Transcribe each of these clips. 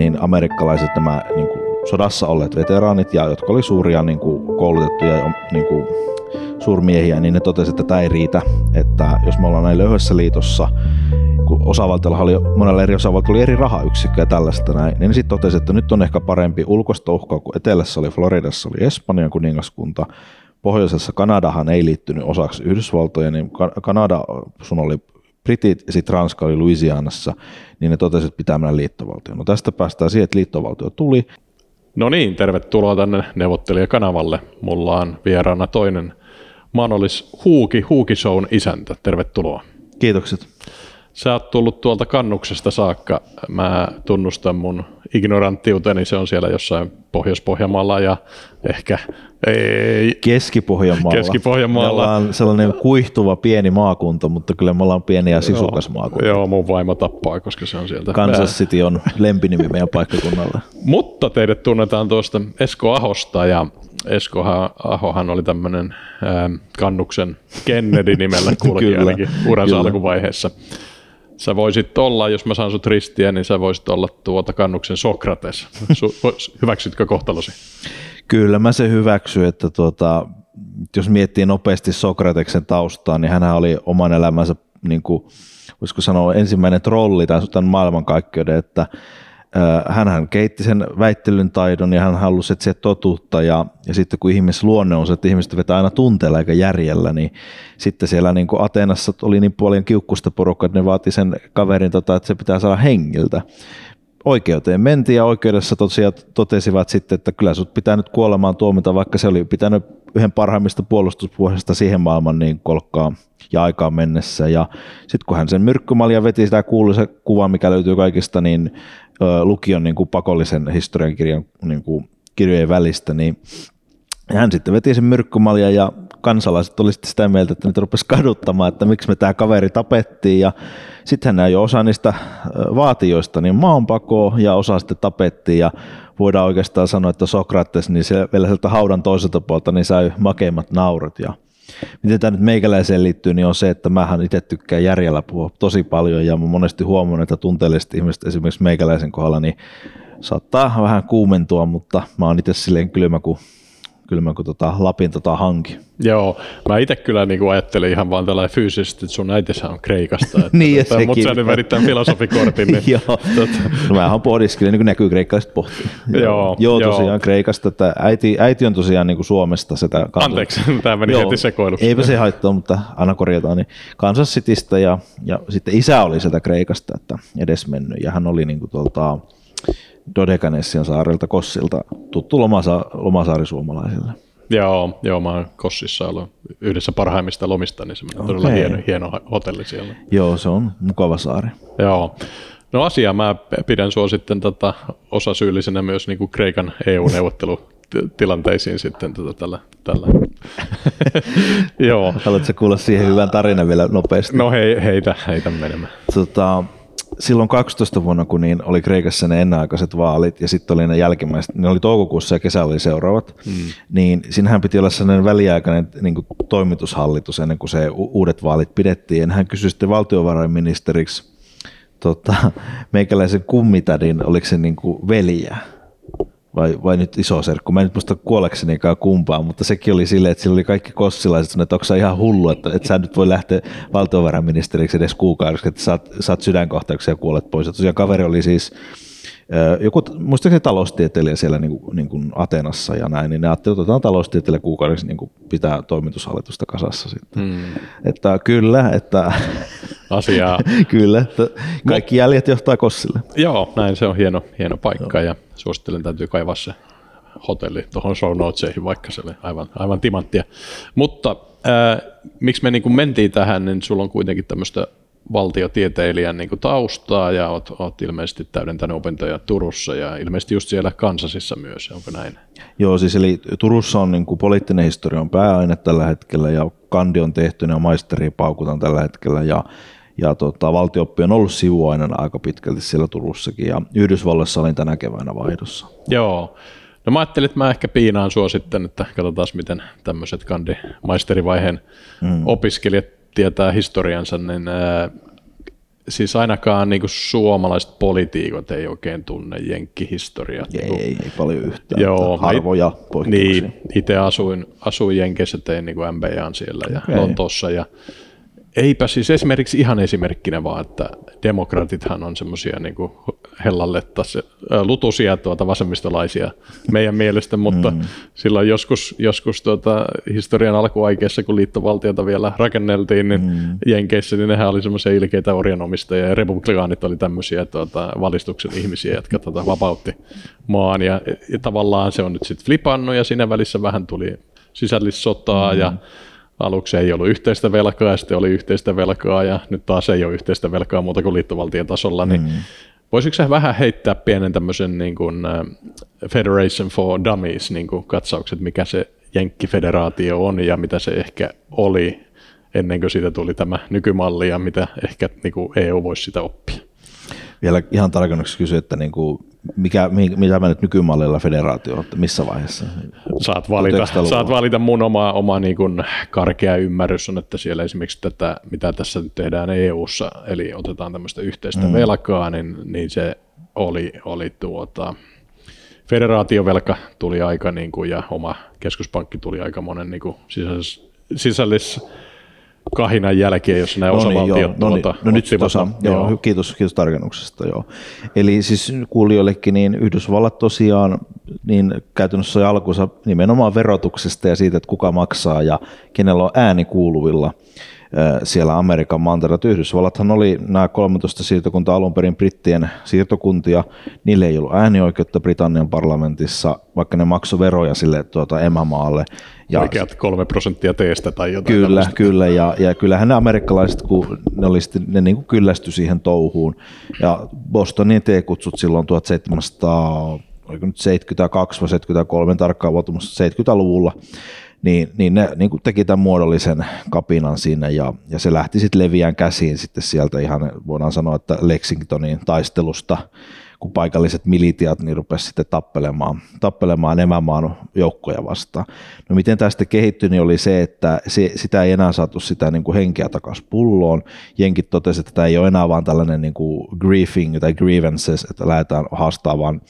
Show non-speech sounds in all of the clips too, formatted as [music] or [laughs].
niin amerikkalaiset nämä niin kuin sodassa olleet veteraanit, ja jotka oli suuria niin kuin koulutettuja niin kuin suurmiehiä, niin ne totesivat, että tämä ei riitä, että jos me ollaan näin löyhässä liitossa, kun osavaltiolla oli, monella eri osavaltiolla oli eri rahayksikkö ja tällaista näin, niin sitten totesi, että nyt on ehkä parempi ulkoista uhkaa, kun etelässä oli Floridassa oli Espanjan kuningaskunta, pohjoisessa Kanadahan ei liittynyt osaksi Yhdysvaltoja, niin Kanada, sun oli Britit ja sitten Ranska oli Louisianassa, niin ne totesivat, että pitää mennä liittovaltioon. No tästä päästään siihen, että liittovaltio tuli. No niin, tervetuloa tänne neuvottelijakanavalle. Mulla on vieraana toinen Manolis Huuki, Huuki Shown isäntä. Tervetuloa. Kiitokset. Sä oot tullut tuolta kannuksesta saakka. Mä tunnustan mun ignoranttiuteni, se on siellä jossain Pohjois-Pohjanmaalla ja ehkä ei, Keski-Pohjanmaalla. Keski-Pohjanmaalla. Me ollaan sellainen kuihtuva pieni maakunta, mutta kyllä me ollaan pieni ja sisukas joo, maakunta. Joo, mun vaimo tappaa, koska se on sieltä. Kansas City on lempinimi meidän paikkakunnalla. Mutta teidät tunnetaan tuosta Esko Ahosta ja Esko Ahohan oli tämmöinen kannuksen Kennedy-nimellä [laughs] kulki ainakin uransa alkuvaiheessa. Sä voisit olla, jos mä saan sut ristiä, niin sä voisit olla tuota kannuksen Sokrates. hyväksytkö kohtalosi? Kyllä mä se hyväksyn, että tuota, jos miettii nopeasti Sokrateksen taustaa, niin hän oli oman elämänsä, niin kuin, voisiko sanoa, ensimmäinen trolli tämän maailmankaikkeuden, että hän keitti sen väittelyn taidon ja hän halusi etsiä totuutta ja, ja sitten kun ihmisluonne on se, että ihmiset vetää aina tunteella eikä järjellä, niin sitten siellä niin kuin Ateenassa oli niin paljon kiukkusta porukkaa, että ne vaati sen kaverin, tota, että se pitää saada hengiltä. Oikeuteen mentiin ja oikeudessa tosiaan totesivat sitten, että kyllä sut pitää nyt kuolemaan tuomita, vaikka se oli pitänyt yhden parhaimmista puolustuspuolesta siihen maailman niin kolkkaa ja aikaan mennessä. Ja sitten kun hän sen myrkkymalja veti sitä kuuluisa kuva, mikä löytyy kaikista, niin lukion niin kuin pakollisen historiankirjan niin kuin kirjojen välistä, niin hän sitten veti sen myrkkymalja ja kansalaiset olivat sitä mieltä, että nyt rupesi kaduttamaan, että miksi me tämä kaveri tapettiin. Ja sitten hän jo osa niistä vaatioista niin maanpakoa ja osa sitten tapettiin. Ja voidaan oikeastaan sanoa, että Sokrates niin se vielä sieltä haudan toiselta puolta niin sai makeimmat naurat. Ja miten tämä nyt meikäläiseen liittyy, niin on se, että mähän itse tykkään järjellä puhua tosi paljon ja mä monesti huomannut, että tunteelliset ihmiset esimerkiksi meikäläisen kohdalla niin saattaa vähän kuumentua, mutta mä oon itse silleen kylmä kuin kylmä kuin tota Lapin tota hanki. Joo, mä itse kyllä niin kuin ajattelin ihan vaan tällä fyysisesti, että sun äitissä on Kreikasta. Että [laughs] niin, tota, mutta sä nyt vedit tämän filosofikortin. Niin, [laughs] joo, tota. no mähän pohdiskelin, niin kuin näkyy kreikkalaiset pohtii. joo, joo, tosiaan joo. Kreikasta, että äiti, äiti on tosiaan niin kuin Suomesta. Sitä kanssa. Anteeksi, [laughs] tämä meni joo, heti sekoiluksi. Eipä se haittaa, mutta aina korjataan. Niin Kansas Citystä ja, ja sitten isä oli sieltä Kreikasta, että edes mennyt ja hän oli niin kuin tuolta Dodekanessian saarelta Kossilta tuttu lomasa, lomasaari suomalaisille. Joo, joo, mä oon Kossissa ollut yhdessä parhaimmista lomista, niin se on okay. todella hieno, hieno hotelli siellä. Joo, se on mukava saari. Joo. No asia, mä pidän sua sitten tota osasyyllisenä myös niin kuin Kreikan EU-neuvottelu tilanteisiin sitten tota, tällä, tällä. [laughs] Joo. Haluatko kuulla siihen hyvän tarinan vielä nopeasti? No hei, heitä, heitä menemään. Tota, silloin 12 vuonna, kun niin oli Kreikassa ne ennenaikaiset vaalit ja sitten oli ne jälkimmäiset, ne oli toukokuussa ja kesällä oli seuraavat, mm. niin siinähän piti olla sellainen väliaikainen niin kuin toimitushallitus ennen kuin se uudet vaalit pidettiin. Ja hän kysyi sitten valtiovarainministeriksi tota, meikäläisen kummitädin, oliko se niin kuin veliä vai, vai nyt iso serkku. Mä en nyt muista kuoleksenikaan kumpaa, mutta sekin oli silleen, että sillä oli kaikki kossilaiset, että onko se ihan hullu, että, että sä nyt voi lähteä valtiovarainministeriksi edes kuukaudeksi, että saat, saat sydänkohtauksia ja kuolet pois. Ja tosiaan kaveri oli siis joku, muistaakseni taloustieteilijä siellä niin kuin, niin kuin Atenassa ja näin, niin ne ajattelivat, että otetaan taloustieteilijä kuukaudeksi niin kuin pitää toimitushallitusta kasassa sitten. Hmm. Että kyllä, että asiaa. [laughs] kyllä, että kaikki jäljet johtaa Kossille. Joo, näin se on hieno, hieno paikka joo. ja suosittelen täytyy kaivaa se hotelli tuohon show notesihin, vaikka se oli aivan, aivan timanttia. Mutta äh, miksi me niin kuin mentiin tähän, niin sulla on kuitenkin tämmöistä valtiotieteilijän niin kuin taustaa ja olet, olet ilmeisesti täydentänyt opintoja Turussa ja ilmeisesti just siellä Kansasissa myös, onko näin? Joo, siis eli Turussa on niin kuin poliittinen historia on pääaine tällä hetkellä ja kandi on tehty ja maisteri paukutan tällä hetkellä ja ja tota, valtioppi on ollut sivuainena aika pitkälti siellä Turussakin ja Yhdysvalloissa olin tänä keväänä vaihdossa. Joo, No mä ajattelin, että mä ehkä piinaan sua sitten, että katsotaan miten tämmöiset kandi maisterivaiheen mm. opiskelijat tietää historiansa, niin siis ainakaan niin kuin suomalaiset poliitikot ei oikein tunne jenkkihistoriaa. Ei, niin ei, ei paljon yhtään. Joo, harvoja poikkeuksia. Niin, itse asuin, asuin Jenkeissä, tein niin MBAn siellä ja okay. Lontoossa ja Eipä siis esimerkiksi ihan esimerkkinä vaan, että demokratithan on semmoisia niin hellalle lutusia tuota vasemmistolaisia meidän mielestä, mutta mm. silloin joskus, joskus tuota, historian alkuaikeessa, kun liittovaltiota vielä rakenneltiin, niin mm. Jenkeissä, niin nehän oli semmoisia ilkeitä orjanomistajia ja republikaanit oli tämmöisiä tuota, valistuksen ihmisiä, jotka tuota, vapautti maan ja, ja tavallaan se on nyt sitten flipannut ja siinä välissä vähän tuli sisällissotaa mm. ja aluksi ei ollut yhteistä velkaa ja sitten oli yhteistä velkaa ja nyt taas ei ole yhteistä velkaa muuta kuin liittovaltion tasolla, niin mm. voisitko sä vähän heittää pienen tämmöisen niin kuin Federation for Dummies niin kuin katsaukset, mikä se Jenkkifederaatio on ja mitä se ehkä oli ennen kuin siitä tuli tämä nykymalli ja mitä ehkä niin kuin EU voisi sitä oppia? Vielä ihan tarkennuksi kysyä, että niin kuin mikä, mitä mä nyt nykymallilla federaatio, että missä vaiheessa? Saat valita, saat valita mun oma, oma niin kuin karkea ymmärrys on, että siellä esimerkiksi tätä, mitä tässä nyt tehdään EU-ssa, eli otetaan tämmöistä yhteistä mm. velkaa, niin, niin se oli, oli tuota, federaatiovelka tuli aika niin kuin, ja oma keskuspankki tuli aika monen niin kuin sisällis, sisällis kahinan jälkeen, jos nämä no niin, osavaltiot joo, no, niin, no nyt tosa, joo, joo. Kiitos, kiitos tarkennuksesta. Joo. Eli siis kuulijoillekin, niin Yhdysvallat tosiaan niin käytännössä oli alkuunsa nimenomaan verotuksesta ja siitä, että kuka maksaa ja kenellä on ääni kuuluvilla siellä Amerikan mantereella. Yhdysvallathan oli nämä 13 siirtokuntaa alun perin brittien siirtokuntia. Niille ei ollut äänioikeutta Britannian parlamentissa, vaikka ne maksoi veroja sille tuota emämaalle. Ja, Oikeat kolme prosenttia teestä tai jotain. Kyllä, tällaista. kyllä ja, ja kyllähän ne amerikkalaiset, kun ne, oli sitten, ne niin kuin kyllästyi siihen touhuun. Ja Bostonin T-kutsut silloin 1700 oliko nyt 72 vai 73 tarkkaan vuotumassa 70-luvulla, niin, niin ne niin kuin teki tämän muodollisen kapinan sinne ja, ja se lähti sitten leviään käsiin sitten sieltä ihan voidaan sanoa, että Lexingtonin taistelusta, kun paikalliset militiat niin rupesivat sitten tappelemaan, tappelemaan emämaan joukkoja vastaan. No miten tästä kehittyi, niin oli se, että se, sitä ei enää saatu sitä niin kuin henkeä takaisin pulloon. Jenkit totesi, että tämä ei ole enää vaan tällainen niin kuin griefing tai grievances, että lähdetään haastaa vaan,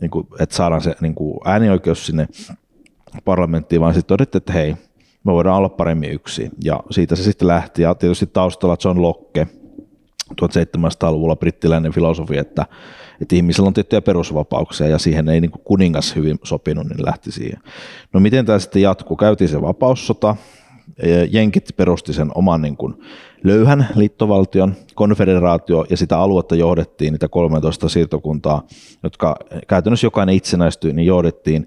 niin kuin, että saadaan se niin kuin äänioikeus sinne parlamenttiin, vaan sitten todettiin, että hei, me voidaan olla paremmin yksin. Ja siitä se sitten lähti, ja tietysti taustalla John Locke, 1700-luvulla brittiläinen filosofi, että, että ihmisillä on tiettyjä perusvapauksia ja siihen ei niin kuningas hyvin sopinut, niin lähti siihen. No miten tämä sitten jatkuu? Käytiin se vapaussota, Jenkit perusti sen oman niin kuin löyhän liittovaltion, konfederaatio ja sitä aluetta johdettiin, niitä 13 siirtokuntaa, jotka käytännössä jokainen itsenäistyi, niin johdettiin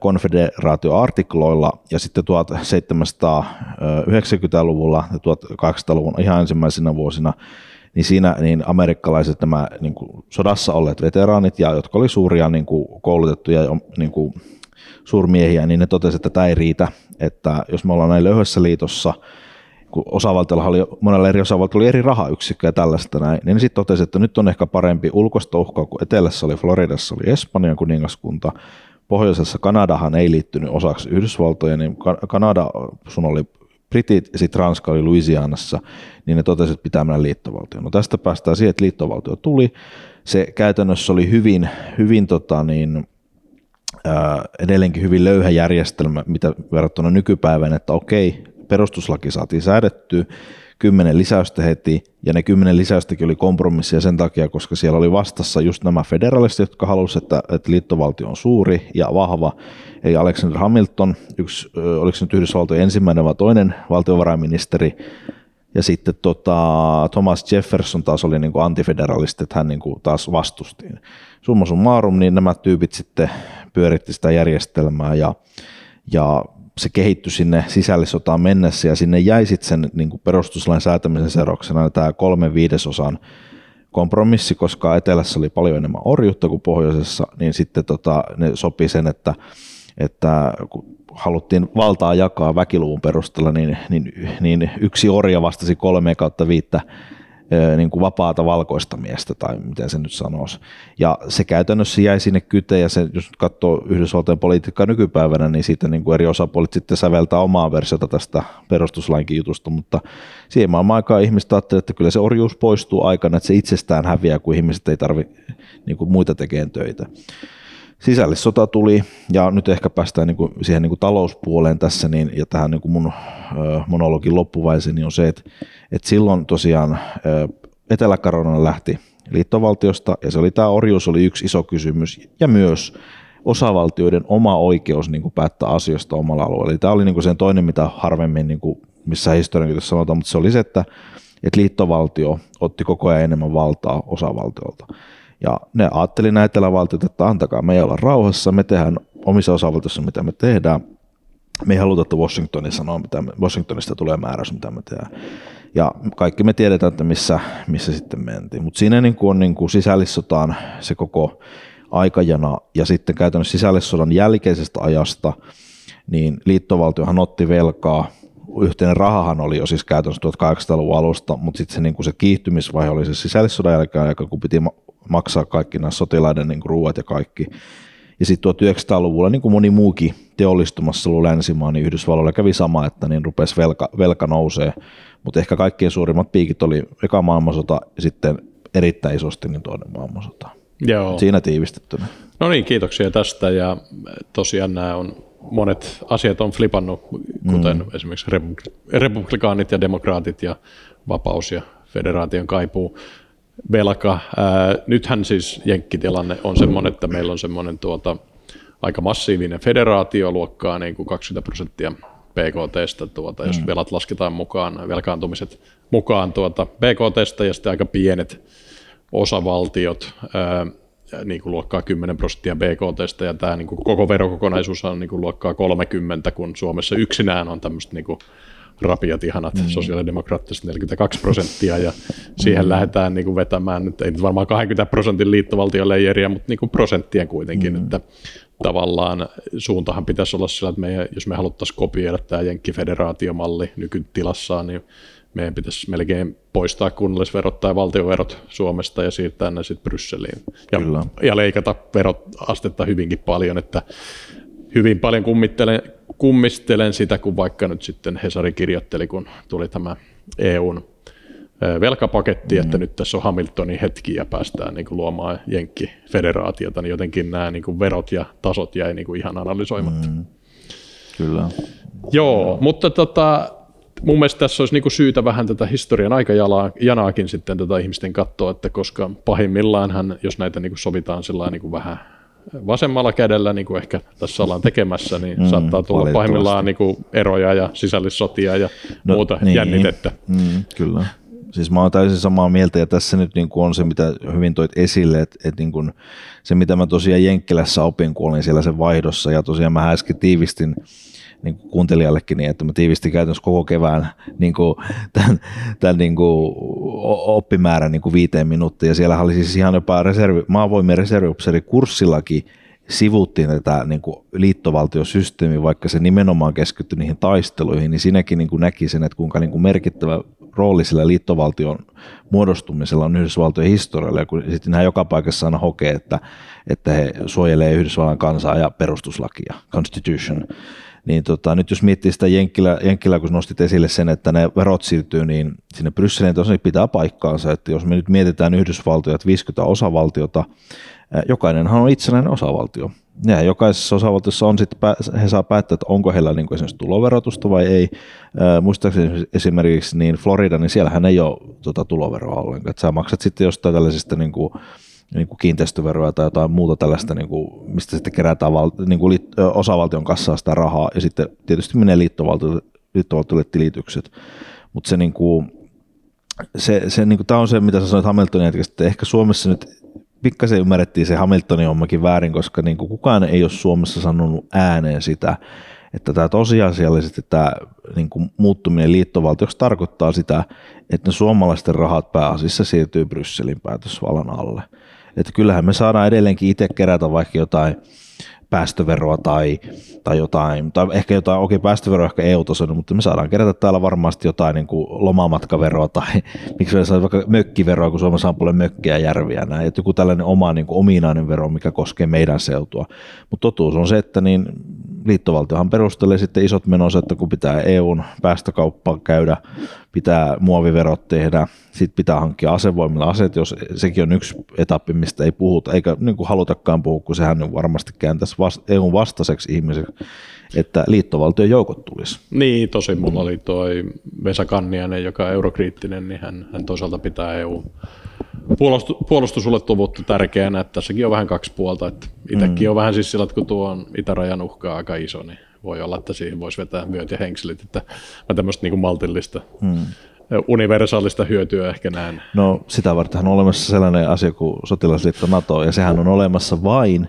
konfederaatioartikloilla ja sitten 1790-luvulla ja 1800-luvun ihan ensimmäisenä vuosina niin siinä niin amerikkalaiset nämä niin kuin sodassa olleet veteraanit, ja jotka oli suuria niin kuin koulutettuja niin kuin suurmiehiä, niin ne totesivat, että tämä ei riitä, että jos me ollaan näin löyhässä liitossa, kun osavaltiolla oli, monella eri osavaltiolla oli eri rahayksikkö ja tällaista näin, niin sitten totesi, että nyt on ehkä parempi ulkoista uhkaa, kun etelässä oli Floridassa oli Espanjan kuningaskunta, pohjoisessa Kanadahan ei liittynyt osaksi Yhdysvaltoja, niin Kanada, sun oli Britit ja sitten Ranska oli Louisianassa, niin ne totesivat, että pitää mennä liittovaltioon. No tästä päästään siihen, että liittovaltio tuli. Se käytännössä oli hyvin, hyvin tota niin, edelleenkin hyvin löyhä järjestelmä, mitä verrattuna nykypäivään, että okei, perustuslaki saatiin säädettyä, kymmenen lisäystä heti, ja ne kymmenen lisäystäkin oli kompromissia sen takia, koska siellä oli vastassa just nämä federalistit, jotka halusivat, että, että liittovaltio on suuri ja vahva, eli Alexander Hamilton, yksi, oliko se nyt Yhdysvaltojen ensimmäinen vai toinen valtiovarainministeri, ja sitten tota, Thomas Jefferson taas oli niin kuin antifederalisti, että hän niin kuin taas vastusti. Summa summarum, niin nämä tyypit sitten pyöritti sitä järjestelmää ja, ja se kehittyi sinne sisällissotaan mennessä ja sinne jäi sitten sen niin kuin perustuslain säätämisen seurauksena tämä kolme viidesosan kompromissi, koska etelässä oli paljon enemmän orjuutta kuin pohjoisessa, niin sitten tota, ne sopi sen, että, että kun haluttiin valtaa jakaa väkiluvun perusteella, niin, niin, niin yksi orja vastasi kolme kautta viittä niin kuin vapaata valkoista miestä, tai miten se nyt sanoisi. Ja se käytännössä jäi sinne kyteen, ja se, jos katsoo Yhdysvaltojen politiikkaa nykypäivänä, niin siitä niin kuin eri osapuolet sitten säveltää omaa versiota tästä perustuslainkin jutusta, mutta siihen maailman aikaan ihmiset ajattelivat, että kyllä se orjuus poistuu aikana, että se itsestään häviää, kun ihmiset ei tarvitse niin muita tekemään töitä sisällissota tuli, ja nyt ehkä päästään niin kuin siihen niin kuin talouspuoleen tässä, niin, ja tähän niin kuin mun monologin loppuvaiheeseen, niin on se, että, että silloin tosiaan etelä lähti liittovaltiosta, ja se oli tämä orjuus oli yksi iso kysymys, ja myös osavaltioiden oma oikeus niin kuin päättää asioista omalla alueella. Eli tämä oli niin kuin sen toinen, mitä harvemmin niin kuin missä historian sanotaan, mutta se oli se, että, että liittovaltio otti koko ajan enemmän valtaa osavaltiolta. Ja ne ajatteli näitä etelävaltiot, että antakaa me olla rauhassa, me tehdään omissa osavaltioissa, mitä me tehdään. Me ei haluta, että Washingtonin sanoo, mitä me, Washingtonista tulee määräys, mitä me tehdään. Ja kaikki me tiedetään, että missä, missä sitten mentiin. Mutta siinä niin kuin on niin kuin sisällissotaan se koko aikajana ja sitten käytännössä sisällissodan jälkeisestä ajasta, niin liittovaltiohan otti velkaa yhteinen rahahan oli jo siis käytännössä 1800-luvun alusta, mutta sitten se, niin se kiihtymisvaihe oli se sisällissodan jälkeen aika, kun piti maksaa kaikki nämä sotilaiden niin ruuat ja kaikki. Ja sitten 1900-luvulla, niin kuin moni muukin teollistumassa ollut länsimaa, niin Yhdysvalloilla kävi sama, että niin rupesi velka, velka nousee. Mutta ehkä kaikkein suurimmat piikit oli eka maailmansota ja sitten erittäin isosti niin toinen maailmansota. Joo. Siinä tiivistettynä. No niin, kiitoksia tästä ja tosiaan nämä on monet asiat on flipannut, kuten mm. esimerkiksi republikaanit ja demokraatit ja vapaus ja federaation kaipuu velka. Ää, nythän siis jenkkitilanne on semmoinen, että meillä on semmoinen tuota, aika massiivinen federaatio luokkaa niin kuin 20 prosenttia BKTstä, tuota, jos mm. velat lasketaan mukaan, velkaantumiset mukaan tuota BKTstä ja sitten aika pienet osavaltiot, ää, niin kuin luokkaa 10 prosenttia BKTstä ja tämä niin kuin koko verokokonaisuus on niin kuin luokkaa 30, kun Suomessa yksinään on tämmöistä niin kuin rapiat ihanat mm. sosiaalidemokraattiset 42 prosenttia ja siihen mm. lähdetään niin kuin vetämään, nyt ei nyt varmaan 20 prosentin liittovaltioleijeriä, mutta niin kuin prosenttien kuitenkin, mm. että tavallaan suuntahan pitäisi olla sillä, että me, jos me haluttaisiin kopioida tämä Jenkkifederaatiomalli nykytilassaan, niin meidän pitäisi melkein poistaa kunnallisverot tai valtioverot Suomesta ja siirtää ne sitten Brysseliin. Ja, ja leikata verot-astetta hyvinkin paljon, että hyvin paljon kummittelen, kummistelen sitä, kun vaikka nyt sitten Hesari kirjoitteli, kun tuli tämä EUn velkapaketti, mm. että nyt tässä on Hamiltonin hetki ja päästään niin kuin luomaan Jenkki-federaatiota, niin jotenkin nämä niin kuin verot ja tasot jäi niin kuin ihan analysoimatta. Mm. Kyllä. Joo, mutta tota, mun mielestä tässä olisi niin kuin syytä vähän tätä historian aikajanaakin sitten tätä ihmisten katsoa, että koska pahimmillaanhan, jos näitä niin kuin sovitaan sillä niin kuin vähän vasemmalla kädellä, niin kuin ehkä tässä ollaan tekemässä, niin mm, saattaa tulla pahimmillaan niin kuin eroja ja sisällissotia ja no, muuta niin, jännitettä. Mm, kyllä. Siis mä oon täysin samaa mieltä ja tässä nyt niin kuin on se, mitä hyvin toit esille, että, että niin kuin se, mitä mä tosiaan Jenkkilässä opin, kun olin siellä sen vaihdossa ja tosiaan mä äsken tiivistin niin kuin kuuntelijallekin niin, että mä tiivistin käytännössä koko kevään niin kuin, tämän, tämän niin kuin oppimäärän niin kuin viiteen minuuttia. Ja siellä oli siis ihan jopa reservi, maavoimien kurssillakin sivuttiin tätä niin kuin liittovaltiosysteemiä, vaikka se nimenomaan keskittyi niihin taisteluihin, niin siinäkin niin kuin näki sen, että kuinka niin kuin merkittävä rooli sillä liittovaltion muodostumisella on Yhdysvaltojen historialla, ja kun sitten nämä joka paikassa aina hokee, että, että he suojelee Yhdysvallan kansaa ja perustuslakia, constitution, niin tota, nyt jos miettii sitä Jenkkilä, Jenkkilä, kun nostit esille sen, että ne verot siirtyy niin sinne Brysseliin, tosiaan pitää paikkaansa, että jos me nyt mietitään Yhdysvaltoja, että 50 osavaltiota, jokainenhan on itsenäinen osavaltio. Ja jokaisessa osavaltiossa on sitten, he saa päättää, että onko heillä niin esimerkiksi tuloverotusta vai ei. Muistaakseni esimerkiksi niin Florida, niin siellähän ei ole tuota tuloveroa ollenkaan. Että sä maksat sitten jostain tällaisista niin kuin niin kuin kiinteistöveroa tai jotain muuta tällaista, niin kuin, mistä sitten kerätään val, niin kuin liit, osavaltion kassaa sitä rahaa ja sitten tietysti menee liittovaltiolle, liittovaltiolle tilitykset. Mutta se, niin kuin, se, se niin kuin, tämä on se, mitä sä sanoit Hamiltonin että ehkä Suomessa nyt pikkasen ymmärrettiin se Hamiltonin hommakin väärin, koska niin kuin kukaan ei ole Suomessa sanonut ääneen sitä, että tämä tosiasiallisesti tämä niin kuin muuttuminen liittovaltioksi tarkoittaa sitä, että ne suomalaisten rahat pääasiassa siirtyy Brysselin päätösvallan alle. Että kyllähän me saadaan edelleenkin itse kerätä vaikka jotain päästöveroa tai, tai jotain, tai ehkä jotain, okei päästöveroa ehkä EU-tasoinen, mutta me saadaan kerätä täällä varmasti jotain niin kuin lomamatkaveroa tai [laughs] miksi me vaikka mökkiveroa, kun Suomessa on paljon mökkiä ja järviä näin, että joku tällainen oma niin kuin ominainen vero, mikä koskee meidän seutua. Mutta totuus on se, että niin liittovaltiohan perustelee sitten isot menonsa, että kun pitää EUn päästökauppaa käydä, pitää muoviverot tehdä, sitten pitää hankkia asevoimilla aseet, jos sekin on yksi etappi, mistä ei puhuta, eikä niin kuin halutakaan puhua, kun sehän varmasti kääntäisi EUn vastaiseksi ihmiseksi, että liittovaltion joukot tulisi. Niin, tosi mulla oli toi Vesa Kannianen, joka on eurokriittinen, niin hän, hän toisaalta pitää EU puolustusulottuvuutta tärkeänä, että tässäkin on vähän kaksi puolta. Että itsekin mm. on vähän siis sillä, että kun tuo on itärajan uhka aika iso, niin voi olla, että siihen voisi vetää myöt ja henkselit, että mä tämmöistä niin maltillista mm universaalista hyötyä ehkä näen. No sitä varten on olemassa sellainen asia kuin sotilasliitto NATO, ja sehän on olemassa vain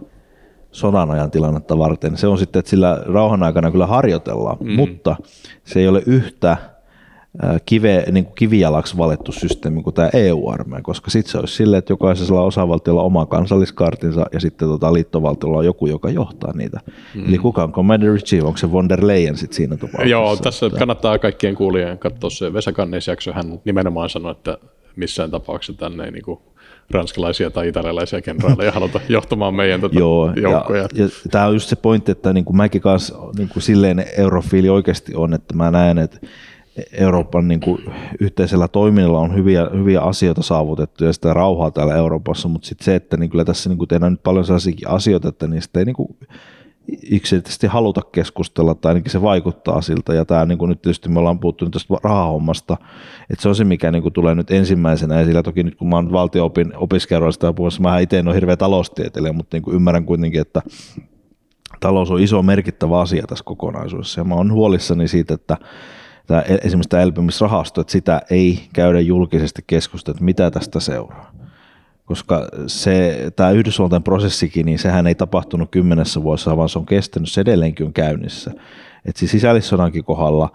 sodan ajan tilannetta varten. Se on sitten, että sillä rauhan aikana kyllä harjoitellaan, mm. mutta se ei ole yhtä kive, niin kuin kivijalaksi valittu systeemi kuin tämä EU-armeija, koska sitten se olisi silleen, että jokaisella osavaltiolla on oma kansalliskartinsa ja sitten tota, liittovaltiolla on joku, joka johtaa niitä. Mm. Eli kuka on Commander Chief, onko se von der Leyen sitten siinä tapauksessa? Joo, tässä että... kannattaa kaikkien kuulijoiden katsoa se Vesa jakso, hän nimenomaan sanoi, että missään tapauksessa tänne ei niin kuin ranskalaisia tai italialaisia kenraaleja haluta [laughs] johtamaan meidän tota Joo, joukkoja. Ja, ja tämä on just se pointti, että niin kuin mäkin kanssa niin kuin silleen eurofiili oikeasti on, että mä näen, että Euroopan niin kuin, yhteisellä toiminnalla on hyviä, hyviä asioita saavutettu ja sitä rauhaa täällä Euroopassa, mutta sitten se, että niin kyllä tässä niin kuin tehdään nyt paljon sellaisia asioita, että niistä ei niin kuin, yksilöllisesti haluta keskustella tai ainakin se vaikuttaa siltä. Ja tämä niin kuin nyt tietysti me ollaan puhuttu tästä rahahommasta, että se on se mikä niin kuin tulee nyt ensimmäisenä. Esillä, toki nyt kun mä oon valtio-opin opiskelijoista puhuessa, mä itse en ole hirveä taloustieteilijä, mutta niin kuin ymmärrän kuitenkin, että talous on iso merkittävä asia tässä kokonaisuudessa. Ja mä oon huolissani siitä, että tämä, e- esimerkiksi tämä elpymisrahasto, että sitä ei käydä julkisesti keskustelua, että mitä tästä seuraa. Koska se, tämä Yhdysvaltain prosessikin, niin sehän ei tapahtunut kymmenessä vuodessa, vaan se on kestänyt, se edelleenkin on käynnissä. Että siis sisällissodankin kohdalla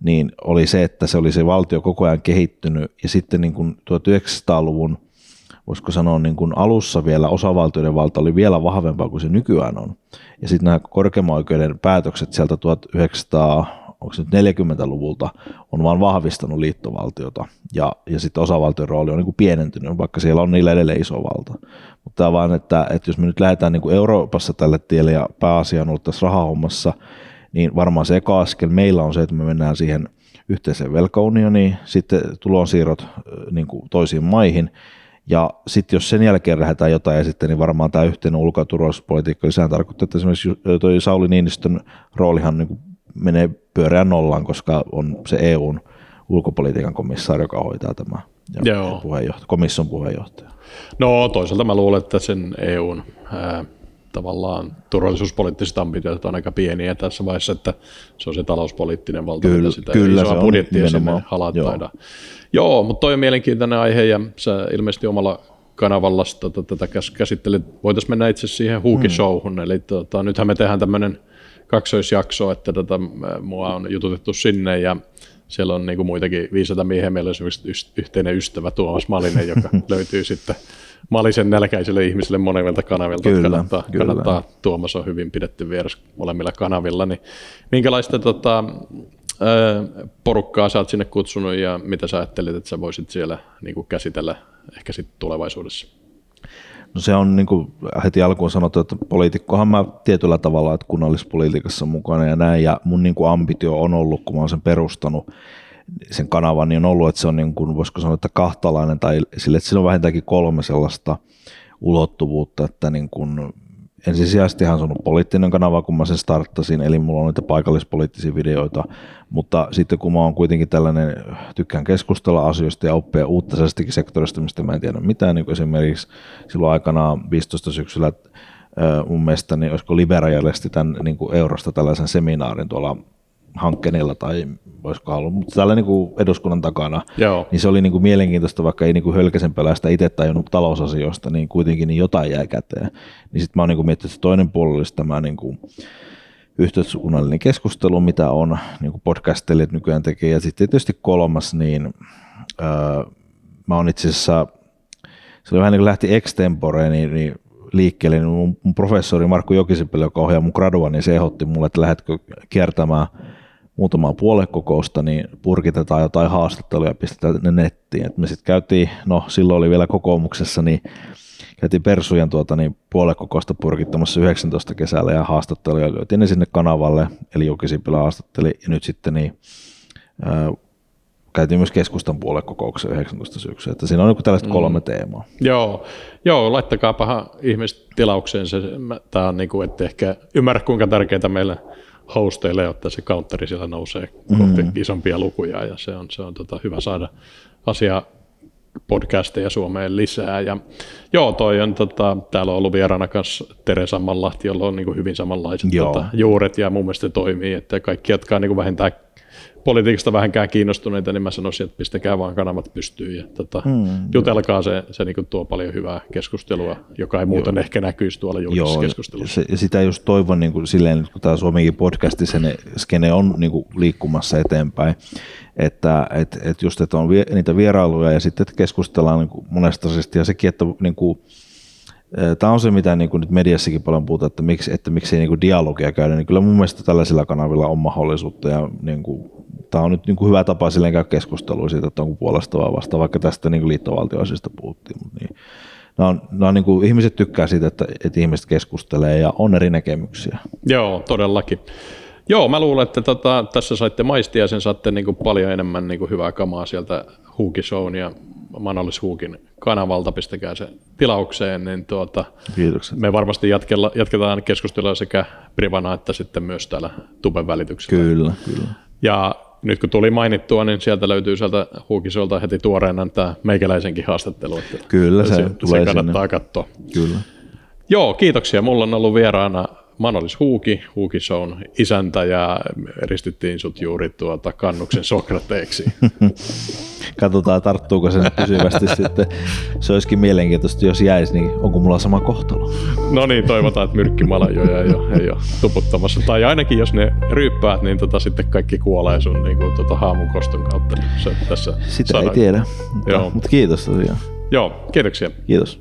niin oli se, että se oli se valtio koko ajan kehittynyt, ja sitten niin kuin 1900-luvun voisiko sanoa niin kuin alussa vielä osavaltioiden valta oli vielä vahvempaa kuin se nykyään on. Ja sitten nämä korkeimman oikeuden päätökset sieltä 1900 onko se nyt 40-luvulta, on vaan vahvistanut liittovaltiota ja, ja sitten osavaltion rooli on niin kuin pienentynyt, vaikka siellä on niillä edelleen iso valta. Mutta vaan, että, että jos me nyt lähdetään niin kuin Euroopassa tälle tielle ja pääasia on ollut tässä rahahommassa, niin varmaan se eka askel meillä on se, että me mennään siihen yhteiseen velkaunioniin, sitten tulonsiirrot niin kuin toisiin maihin, ja sitten jos sen jälkeen lähdetään jotain esittämään, niin varmaan tämä yhteinen ulko- ja turvallisuuspolitiikka, eli sehän tarkoittaa, että esimerkiksi toi Sauli Niinistön roolihan niin kuin menee pyöreän nollaan, koska on se EUn ulkopolitiikan komissaari, joka hoitaa tämä ja Joo. Puheenjohtaja, komission puheenjohtaja. No toisaalta mä luulen, että sen EUn ää, tavallaan turvallisuuspoliittiset ambitiot on aika pieniä tässä vaiheessa, että se on se talouspoliittinen valta, kyllä, sitä kyllä isoa budjettia sinne halattaida. Joo, mutta toi on mielenkiintoinen aihe ja sä ilmeisesti omalla kanavalla tota, tätä käsittelet. Voitaisiin mennä itse siihen huukishowhun, hmm. eli tota, nythän me tehdään tämmöinen kaksoisjakso, että tota, mua on jututettu sinne ja siellä on niin kuin muitakin 500 miehen. Meillä on esimerkiksi yhteinen ystävä Tuomas Malinen, joka [laughs] löytyy sitten Malisen nälkäisille ihmisille monevilta kanavilta. Kyllä, kannattaa, kyllä. kannattaa. Tuomas on hyvin pidetty vieras molemmilla kanavilla. Niin minkälaista tota, porukkaa sä oot sinne kutsunut ja mitä sä ajattelit, että sä voisit siellä niin kuin käsitellä ehkä sitten tulevaisuudessa? No se on niin kuin heti alkuun sanottu, että poliitikkohan mä tietyllä tavalla, että kunnallispolitiikassa mukana ja näin, ja mun niin kuin ambitio on ollut, kun mä oon sen perustanut, sen kanavan, niin on ollut, että se on niin kuin, voisiko sanoa, että kahtalainen, tai sille, että siinä on vähintäänkin kolme sellaista ulottuvuutta, että niin kuin ensisijaisesti se on poliittinen kanava, kun mä sen starttasin, eli mulla on niitä paikallispoliittisia videoita, mutta sitten kun mä oon kuitenkin tällainen, tykkään keskustella asioista ja oppia uutta sellaistakin sektorista, mistä mä en tiedä mitään, niin kuin esimerkiksi silloin aikanaan 15 syksyllä mun mielestä, niin olisiko Libera järjesti tämän niin kuin eurosta tällaisen seminaarin tuolla Hankkeenilla tai voisiko ollut, mutta täällä niin kuin eduskunnan takana, Joo. niin se oli niin kuin mielenkiintoista, vaikka ei niin kuin hölkäsen pelästä itse tajunnut talousasioista, niin kuitenkin niin jotain jäi käteen. Niin sitten mä oon niin kuin miettinyt, että toinen puoli olisi tämä niin kuin yhteiskunnallinen keskustelu, mitä on niin kuin podcastelijat nykyään tekee, ja sitten tietysti kolmas, niin öö, mä oon itse asiassa, se oli vähän niin kuin lähti extempore, niin, niin liikkeelle, niin mun, mun professori Markku Jokisipeli, joka ohjaa mun gradua, niin se ehdotti mulle, että lähdetkö kiertämään muutamaa puolekokousta, niin purkitetaan jotain haastatteluja ja pistetään ne nettiin. Et me sitten käytiin, no silloin oli vielä kokoomuksessa, niin käytiin Persujen tuota, niin puolekokousta purkittamassa 19 kesällä ja haastatteluja löytiin ne sinne kanavalle, eli Jokisipilä haastatteli, ja nyt sitten niin, ää, käytiin myös keskustan puolekokouksessa 19 syksyä, että siinä on niin tällaiset kolme mm. teemaa. Joo, joo paha ihmiset tilaukseen se, tämä on niin kuin, että ehkä ymmärrä kuinka tärkeää meille hosteille, jotta se counteri siellä nousee kohti mm. isompia lukuja ja se on, se on tota, hyvä saada asia podcasteja Suomeen lisää. Ja joo, toi on, tota, täällä on ollut vieraana kanssa Teresa Mallahti, jolla on niin kuin hyvin samanlaiset tota, juuret ja mun mielestä se toimii, että kaikki, jotka on niin kuin vähintään politiikasta vähänkään kiinnostuneita, niin mä sanoisin, että pistäkää vaan kanavat pystyyn ja tota, hmm, jutelkaa, se, se niin tuo paljon hyvää keskustelua, joka ei muuten joo. ehkä näkyisi tuolla julkisessa joo, keskustelussa. Se, sitä just toivon niin kuin silleen, kun tämä Suomenkin podcasti sen skene on niin kuin liikkumassa eteenpäin, että et, et just, että on vie, niitä vierailuja ja sitten että keskustellaan niin kuin monesta asiasta ja sekin, että niin kuin, Tämä on se, mitä niin kuin nyt mediassakin paljon puhutaan, että miksi, että miksi ei niin kuin dialogia käydä, niin kyllä mun mielestä tällaisilla kanavilla on mahdollisuutta ja niin kuin, tämä on nyt niin kuin hyvä tapa silleen käydä keskustelua siitä, että onko puolesta vai vasta, vaikka tästä niin liittovaltioasioista puhuttiin. Mutta niin, nämä on, nämä on niin kuin, ihmiset tykkää siitä, että, että ihmiset keskustelee ja on eri näkemyksiä. Joo, todellakin. Joo, mä luulen, että tota, tässä saitte maistia sen saatte niin kuin paljon enemmän niin kuin hyvää kamaa sieltä Huukishown ja Manolis Huukin kanavalta, pistäkää se tilaukseen, niin tuota, Kiitokset. me varmasti jatkella, jatketaan keskustelua sekä privana että sitten myös täällä tuben välityksellä. Kyllä, kyllä. Ja nyt kun tuli mainittua, niin sieltä löytyy sieltä Huukisolta heti tuoreena tämä meikäläisenkin haastattelu. Että Kyllä, se, se tulee se kannattaa sinne. katsoa. Kyllä. Joo, kiitoksia. Mulla on ollut vieraana Manolis Huuki, Huuki on isäntä ja ristyttiin sut juuri tuota kannuksen Sokrateeksi. [laughs] Katsotaan, tarttuuko se pysyvästi [laughs] sitten. Se olisikin mielenkiintoista, jos jäisi, niin onko mulla sama kohtalo? No niin, toivotaan, että myrkkimalajoja ei ole, ei ole tuputtamassa. Tai ainakin jos ne ryyppäät, niin tota, sitten kaikki kuolee sun niin kuin, tota, haamun koston kautta. Niin se, tässä Sitä sanoin. ei tiedä, mutta, Joo. mutta kiitos tosiaan. Joo, kiitoksia. Kiitos.